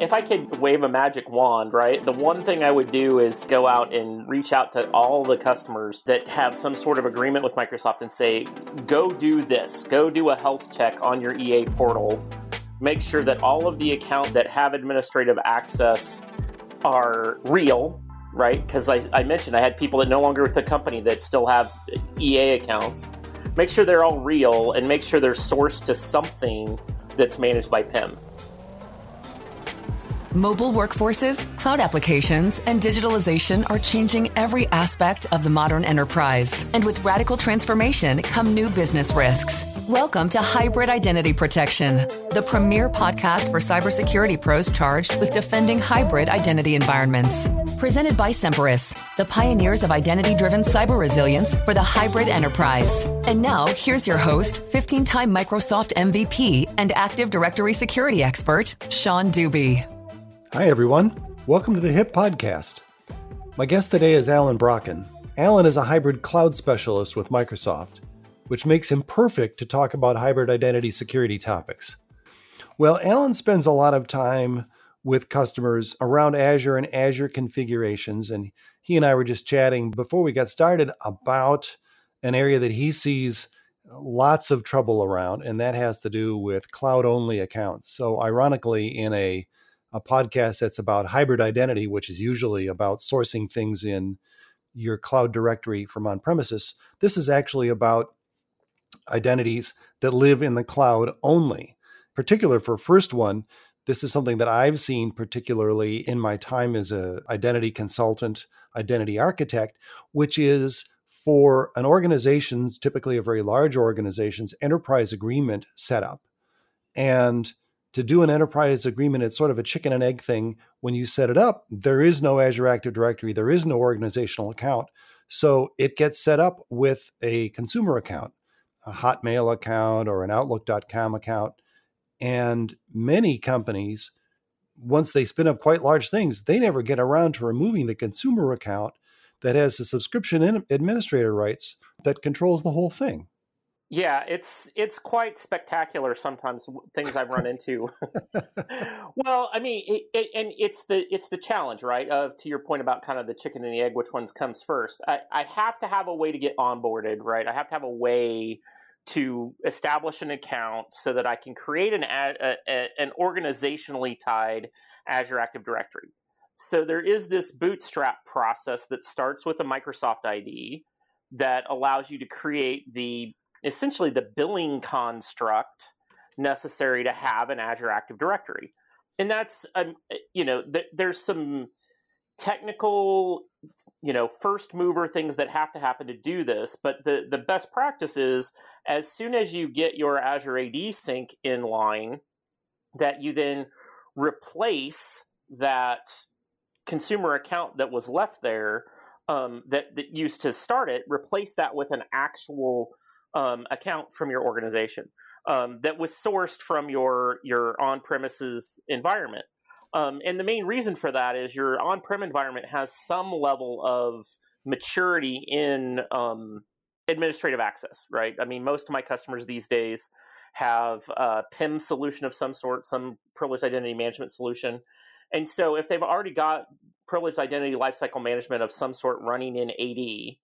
if I could wave a magic wand, right, the one thing I would do is go out and reach out to all the customers that have some sort of agreement with Microsoft and say, go do this, go do a health check on your EA portal. Make sure that all of the accounts that have administrative access are real, right? Because I, I mentioned I had people that no longer with the company that still have EA accounts. Make sure they're all real and make sure they're sourced to something that's managed by PIM. Mobile workforces, cloud applications, and digitalization are changing every aspect of the modern enterprise. And with radical transformation come new business risks. Welcome to Hybrid Identity Protection, the premier podcast for cybersecurity pros charged with defending hybrid identity environments. Presented by Semperis, the pioneers of identity driven cyber resilience for the hybrid enterprise. And now, here's your host, 15 time Microsoft MVP and Active Directory security expert, Sean Deuby. Hi, everyone. Welcome to the HIP Podcast. My guest today is Alan Brocken. Alan is a hybrid cloud specialist with Microsoft, which makes him perfect to talk about hybrid identity security topics. Well, Alan spends a lot of time with customers around Azure and Azure configurations, and he and I were just chatting before we got started about an area that he sees lots of trouble around, and that has to do with cloud only accounts. So, ironically, in a a podcast that's about hybrid identity, which is usually about sourcing things in your cloud directory from on premises. This is actually about identities that live in the cloud only. Particular for first one, this is something that I've seen particularly in my time as a identity consultant, identity architect, which is for an organization's typically a very large organization's enterprise agreement setup. And to do an enterprise agreement, it's sort of a chicken and egg thing. When you set it up, there is no Azure Active Directory, there is no organizational account. So it gets set up with a consumer account, a Hotmail account or an Outlook.com account. And many companies, once they spin up quite large things, they never get around to removing the consumer account that has the subscription administrator rights that controls the whole thing. Yeah, it's it's quite spectacular sometimes things I've run into. well, I mean, it, it, and it's the it's the challenge, right? Of to your point about kind of the chicken and the egg, which ones comes first. I, I have to have a way to get onboarded, right? I have to have a way to establish an account so that I can create an a, a, an organizationally tied Azure Active Directory. So there is this bootstrap process that starts with a Microsoft ID that allows you to create the essentially the billing construct necessary to have an Azure Active Directory. And that's, um, you know, th- there's some technical, you know, first mover things that have to happen to do this. But the, the best practice is as soon as you get your Azure AD sync in line, that you then replace that consumer account that was left there um, that, that used to start it, replace that with an actual um, account from your organization um, that was sourced from your your on premises environment. Um, and the main reason for that is your on prem environment has some level of maturity in um, administrative access, right? I mean, most of my customers these days have a PIM solution of some sort, some privileged identity management solution. And so if they've already got privileged identity lifecycle management of some sort running in AD,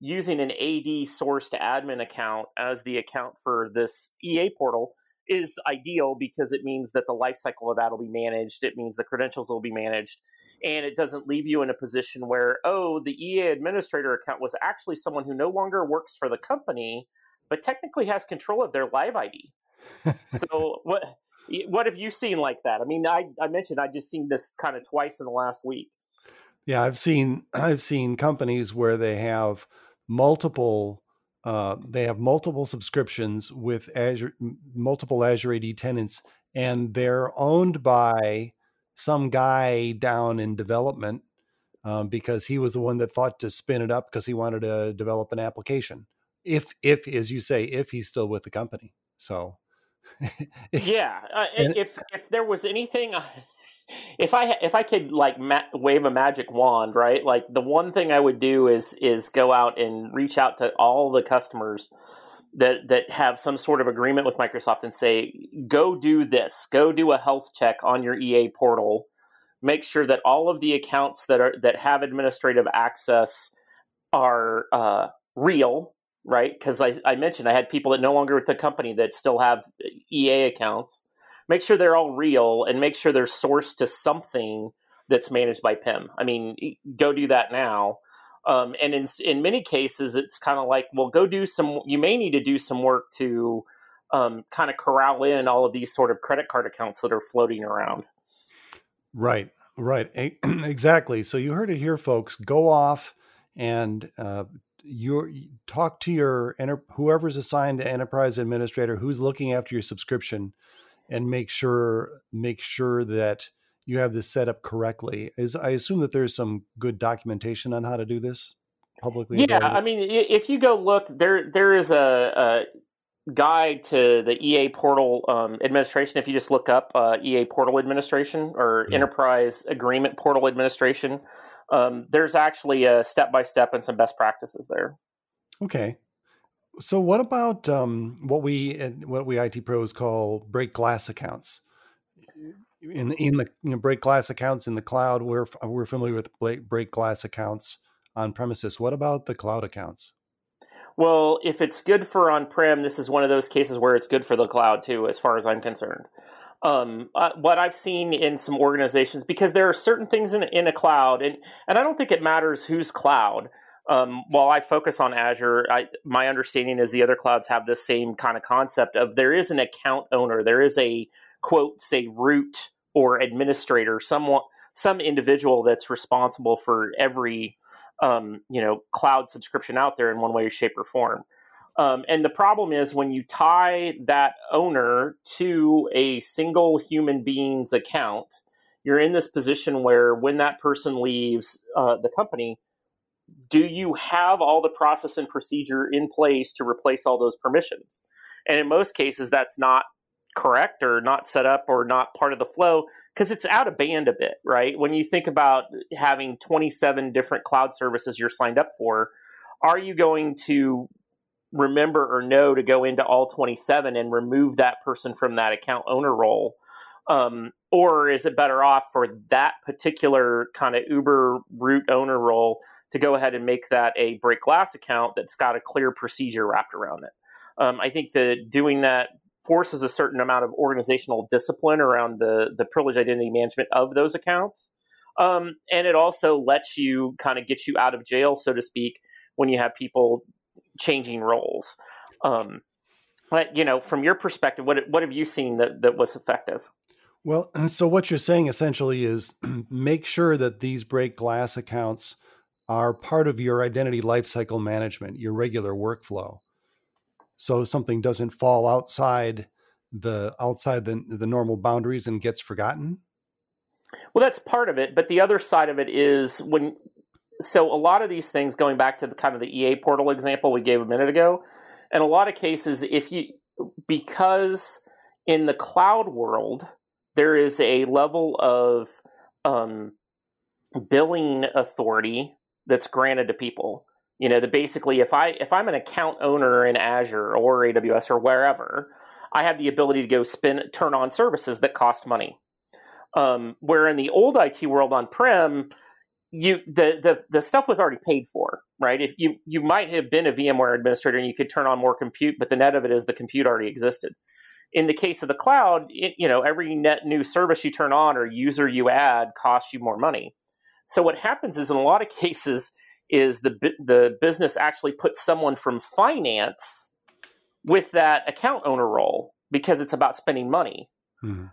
using an AD sourced admin account as the account for this EA portal is ideal because it means that the lifecycle of that will be managed. It means the credentials will be managed. And it doesn't leave you in a position where, oh, the EA administrator account was actually someone who no longer works for the company, but technically has control of their live ID. so what what have you seen like that? I mean, I, I mentioned I just seen this kind of twice in the last week. Yeah, I've seen I've seen companies where they have multiple uh, they have multiple subscriptions with Azure, multiple Azure AD tenants, and they're owned by some guy down in development um, because he was the one that thought to spin it up because he wanted to develop an application. If, if, as you say, if he's still with the company, so yeah, uh, if if there was anything if I if I could like ma- wave a magic wand, right? Like the one thing I would do is is go out and reach out to all the customers that that have some sort of agreement with Microsoft and say, go do this, go do a health check on your EA portal, make sure that all of the accounts that are that have administrative access are uh, real, right? Because I, I mentioned I had people that no longer with the company that still have EA accounts. Make sure they're all real and make sure they're sourced to something that's managed by PIM. I mean, go do that now. Um, and in in many cases, it's kind of like, well, go do some. You may need to do some work to um, kind of corral in all of these sort of credit card accounts that are floating around. Right, right, exactly. So you heard it here, folks. Go off and uh, you talk to your enter, whoever's assigned to enterprise administrator who's looking after your subscription, and make sure make sure that you have this set up correctly. Is I assume that there's some good documentation on how to do this publicly. Yeah, available? I mean, if you go look, there there is a, a guide to the EA Portal um, administration. If you just look up uh, EA Portal administration or yeah. Enterprise Agreement Portal administration, um, there's actually a step by step and some best practices there. Okay. So what about um, what we what we IT pros call break glass accounts? in in the you know, break glass accounts in the cloud we're we're familiar with break glass accounts on premises what about the cloud accounts well if it's good for on prem this is one of those cases where it's good for the cloud too as far as i'm concerned um, uh, what I've seen in some organizations, because there are certain things in, in a cloud, and, and I don't think it matters whose cloud. Um, while I focus on Azure, I, my understanding is the other clouds have the same kind of concept of there is an account owner, there is a quote say root or administrator, someone, some individual that's responsible for every um, you know cloud subscription out there in one way, shape, or form. Um, and the problem is when you tie that owner to a single human being's account, you're in this position where when that person leaves uh, the company, do you have all the process and procedure in place to replace all those permissions? And in most cases, that's not correct or not set up or not part of the flow because it's out of band a bit, right? When you think about having 27 different cloud services you're signed up for, are you going to remember or know to go into all 27 and remove that person from that account owner role? Um, or is it better off for that particular kind of Uber root owner role to go ahead and make that a break glass account that's got a clear procedure wrapped around it? Um, I think that doing that forces a certain amount of organizational discipline around the the privilege identity management of those accounts. Um, and it also lets you kind of get you out of jail, so to speak, when you have people changing roles. Um, but you know, from your perspective, what what have you seen that that was effective? Well, so what you're saying essentially is make sure that these break glass accounts are part of your identity lifecycle management, your regular workflow. So something doesn't fall outside the outside the, the normal boundaries and gets forgotten. Well that's part of it but the other side of it is when so a lot of these things going back to the kind of the ea portal example we gave a minute ago in a lot of cases if you because in the cloud world there is a level of um, billing authority that's granted to people you know, that basically if I if I'm an account owner in Azure or AWS or wherever, I have the ability to go spin turn on services that cost money. Um, where in the old IT world on prem, you the, the the stuff was already paid for, right? If you you might have been a VMware administrator and you could turn on more compute, but the net of it is the compute already existed. In the case of the cloud, it, you know every net new service you turn on or user you add costs you more money. So what happens is in a lot of cases is the the business actually puts someone from finance with that account owner role because it's about spending money. Mm-hmm.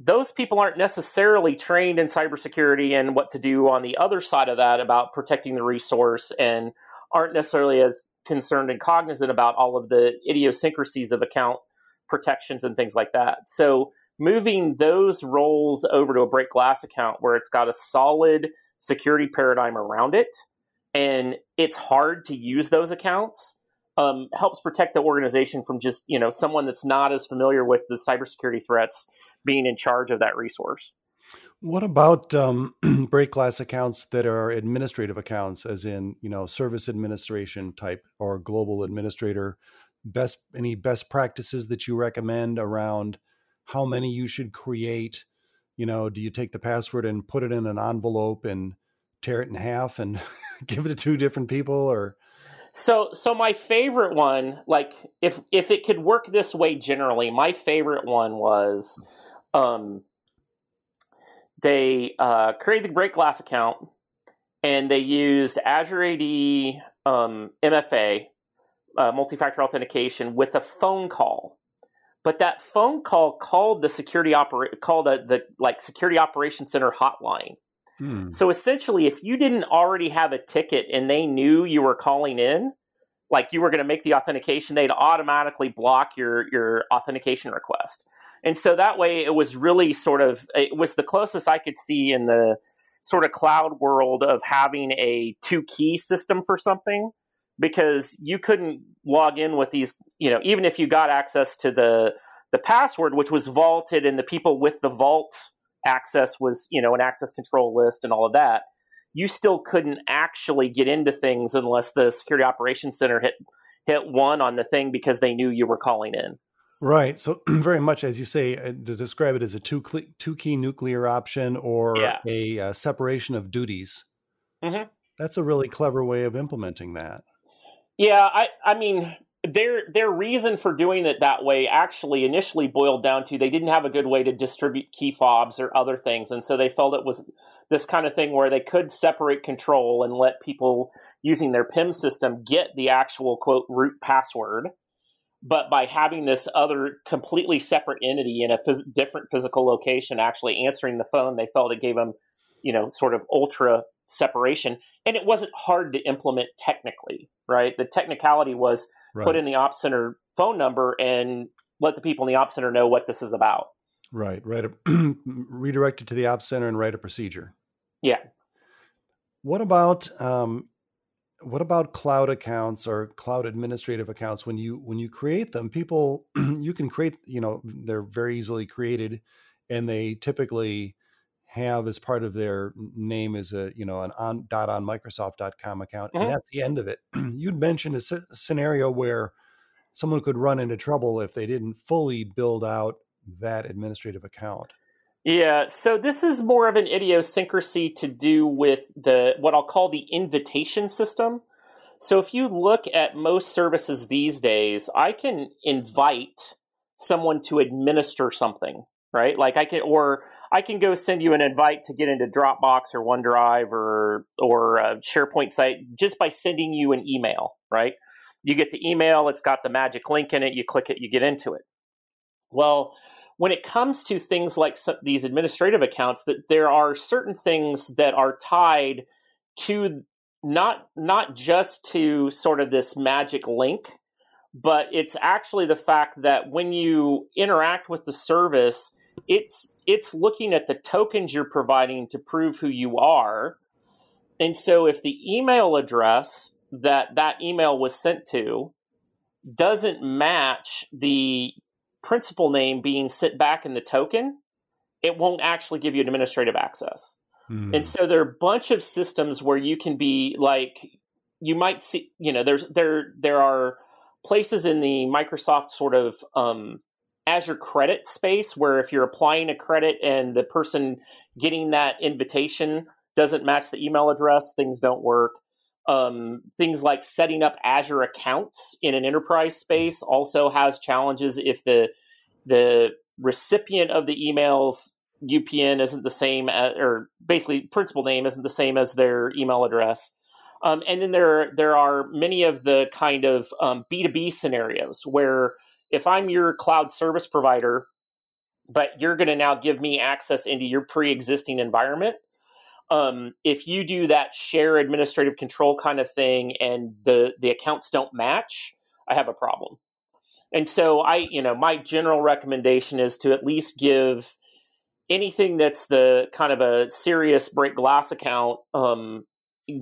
Those people aren't necessarily trained in cybersecurity and what to do on the other side of that about protecting the resource and aren't necessarily as concerned and cognizant about all of the idiosyncrasies of account protections and things like that. So moving those roles over to a break glass account where it's got a solid security paradigm around it and it's hard to use those accounts um, helps protect the organization from just you know someone that's not as familiar with the cybersecurity threats being in charge of that resource. What about um, break glass accounts that are administrative accounts, as in you know service administration type or global administrator best any best practices that you recommend around how many you should create? You know, do you take the password and put it in an envelope and tear it in half and give it to two different people or so so my favorite one like if if it could work this way generally my favorite one was um they uh created the break glass account and they used azure ad um mfa uh, multi-factor authentication with a phone call but that phone call called the security operate called the, the like security operations center hotline Hmm. So essentially, if you didn't already have a ticket and they knew you were calling in, like you were going to make the authentication, they'd automatically block your your authentication request. And so that way, it was really sort of it was the closest I could see in the sort of cloud world of having a two key system for something because you couldn't log in with these you know even if you got access to the the password which was vaulted and the people with the vault access was, you know, an access control list and all of that, you still couldn't actually get into things unless the security operations center hit hit one on the thing because they knew you were calling in. Right. So very much as you say, uh, to describe it as a two two key nuclear option or yeah. a uh, separation of duties. Mm-hmm. That's a really clever way of implementing that. Yeah, I I mean their their reason for doing it that way actually initially boiled down to they didn't have a good way to distribute key fobs or other things and so they felt it was this kind of thing where they could separate control and let people using their pim system get the actual quote root password but by having this other completely separate entity in a phys- different physical location actually answering the phone they felt it gave them you know sort of ultra separation and it wasn't hard to implement technically right the technicality was right. put in the op center phone number and let the people in the op center know what this is about. Right. Right. redirect it to the op center and write a procedure. Yeah. What about um, what about cloud accounts or cloud administrative accounts? When you when you create them, people you can create. You know, they're very easily created, and they typically have as part of their name is a you know an on dot on microsoft.com account mm-hmm. and that's the end of it. You'd mentioned a, c- scenario where someone could run into trouble if they didn't fully build out that administrative account. Yeah so this is more of an idiosyncrasy to do with the what i'll call the invitation system. So if you look at most services these days i can invite someone to administer something right? Like I can, or I can go send you an invite to get into Dropbox or OneDrive or or SharePoint site just by sending you an email, right? You get the email, it's got the magic link in it, you click it, you get into it. Well, when it comes to things like these administrative accounts, that there are certain things that are tied to not not just to sort of this magic link, but it's actually the fact that when you interact with the service, it's it's looking at the tokens you're providing to prove who you are. And so if the email address that that email was sent to doesn't match the principal name being sit back in the token, it won't actually give you administrative access. Mm. And so there are a bunch of systems where you can be like you might see, you know, there's there there are places in the Microsoft sort of um, Azure credit space where if you're applying a credit and the person getting that invitation doesn't match the email address, things don't work. Um, things like setting up Azure accounts in an enterprise space also has challenges if the the recipient of the emails UPN isn't the same as, or basically principal name isn't the same as their email address. Um, and then there there are many of the kind of um, B2B scenarios where if I'm your cloud service provider, but you're going to now give me access into your pre-existing environment, um, if you do that share administrative control kind of thing and the the accounts don't match, I have a problem. And so I, you know, my general recommendation is to at least give anything that's the kind of a serious break glass account, um,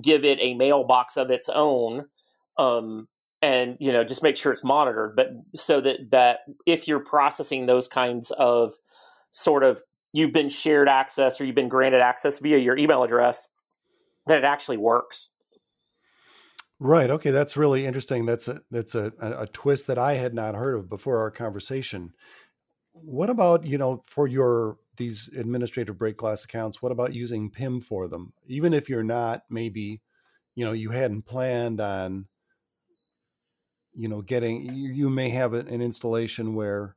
give it a mailbox of its own um, and you know just make sure it's monitored but so that that if you're processing those kinds of sort of you've been shared access or you've been granted access via your email address that it actually works Right. Okay, that's really interesting. That's a that's a, a twist that I had not heard of before our conversation. What about you know for your these administrative break glass accounts? What about using PIM for them? Even if you're not maybe, you know, you hadn't planned on, you know, getting you, you may have an installation where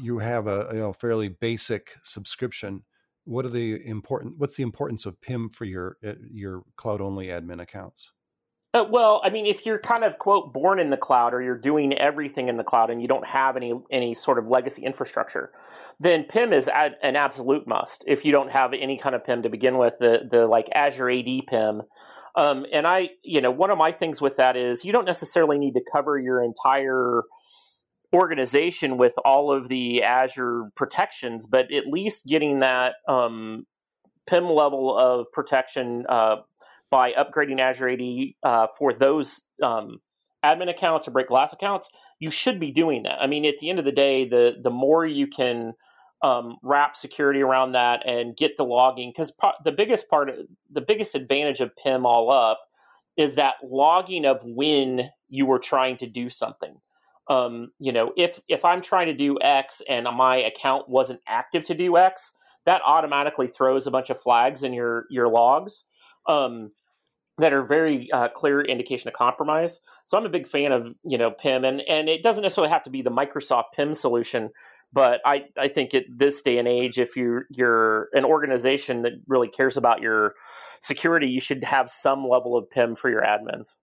you have a you know fairly basic subscription. What are the important? What's the importance of PIM for your uh, your cloud only admin accounts? Uh, well, I mean, if you're kind of quote born in the cloud, or you're doing everything in the cloud, and you don't have any any sort of legacy infrastructure, then PIM is ad, an absolute must. If you don't have any kind of PIM to begin with, the the like Azure AD PIM, um, and I, you know, one of my things with that is you don't necessarily need to cover your entire organization with all of the Azure protections, but at least getting that um, PIM level of protection. Uh, by upgrading Azure AD uh, for those um, admin accounts or break glass accounts, you should be doing that. I mean, at the end of the day, the the more you can um, wrap security around that and get the logging, because pro- the biggest part, of, the biggest advantage of PIM all up is that logging of when you were trying to do something. Um, you know, if if I'm trying to do X and my account wasn't active to do X, that automatically throws a bunch of flags in your your logs. Um, that are very uh, clear indication of compromise. So I'm a big fan of you know PIM, and and it doesn't necessarily have to be the Microsoft PIM solution, but I I think at this day and age, if you're you're an organization that really cares about your security, you should have some level of PIM for your admins.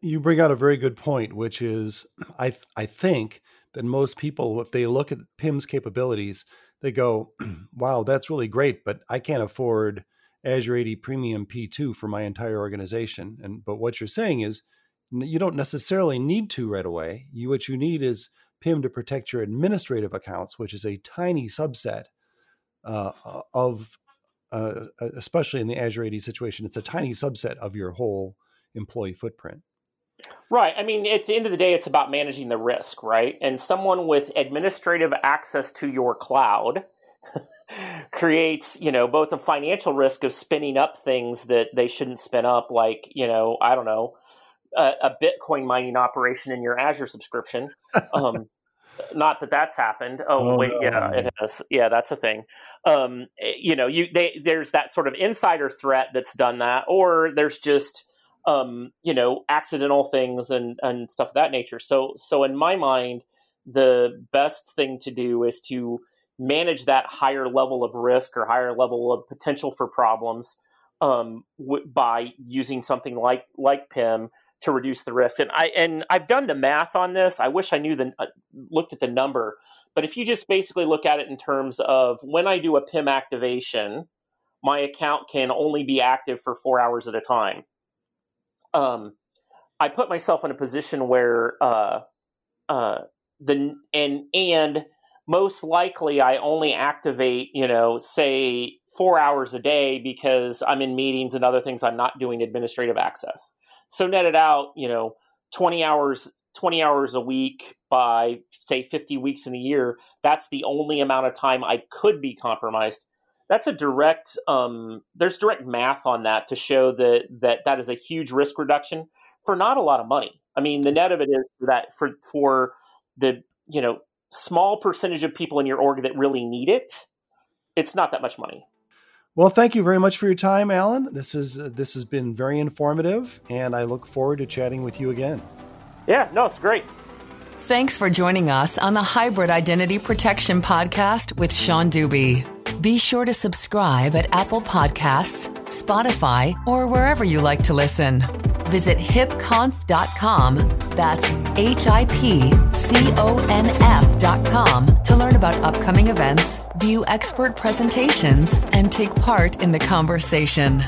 You bring out a very good point, which is I I think that most people, if they look at PIM's capabilities, they go, "Wow, that's really great," but I can't afford Azure AD Premium P2 for my entire organization. And but what you're saying is you don't necessarily need to right away. You what you need is PIM to protect your administrative accounts, which is a tiny subset uh, of, uh, especially in the Azure AD situation, it's a tiny subset of your whole employee footprint. Right. I mean, at the end of the day, it's about managing the risk, right? And someone with administrative access to your cloud creates, you know, both a financial risk of spinning up things that they shouldn't spin up, like, you know, I don't know, a, a Bitcoin mining operation in your Azure subscription. Um, not that that's happened. Oh, oh wait, no. yeah, it has. Yeah, that's a thing. Um, eh, you know, you they there's that sort of insider threat that's done that, or there's just um, you know accidental things and and stuff of that nature. So so in my mind, the best thing to do is to manage that higher level of risk or higher level of potential for problems um, w- by using something like like PIM to reduce the risk. And I and I've done the math on this. I wish I knew the uh, looked at the number, but if you just basically look at it in terms of when I do a PIM activation, my account can only be active for four hours at a time. Um, I put myself in a position where uh, uh, the and and most likely I only activate, you know, say four hours a day because I'm in meetings and other things I'm not doing administrative access. So netted out, you know, 20 hours 20 hours a week by say 50 weeks in a year, that's the only amount of time I could be compromised. That's a direct um, there's direct math on that to show that that that is a huge risk reduction for not a lot of money. I mean, the net of it is that for for the you know small percentage of people in your org that really need it, it's not that much money. Well, thank you very much for your time, Alan. This is uh, this has been very informative, and I look forward to chatting with you again. Yeah, no, it's great. Thanks for joining us on the Hybrid Identity Protection Podcast with Sean Deuby. Be sure to subscribe at Apple Podcasts, Spotify, or wherever you like to listen. Visit hipconf.com. That's H I P C O N F.com to learn about upcoming events, view expert presentations, and take part in the conversation.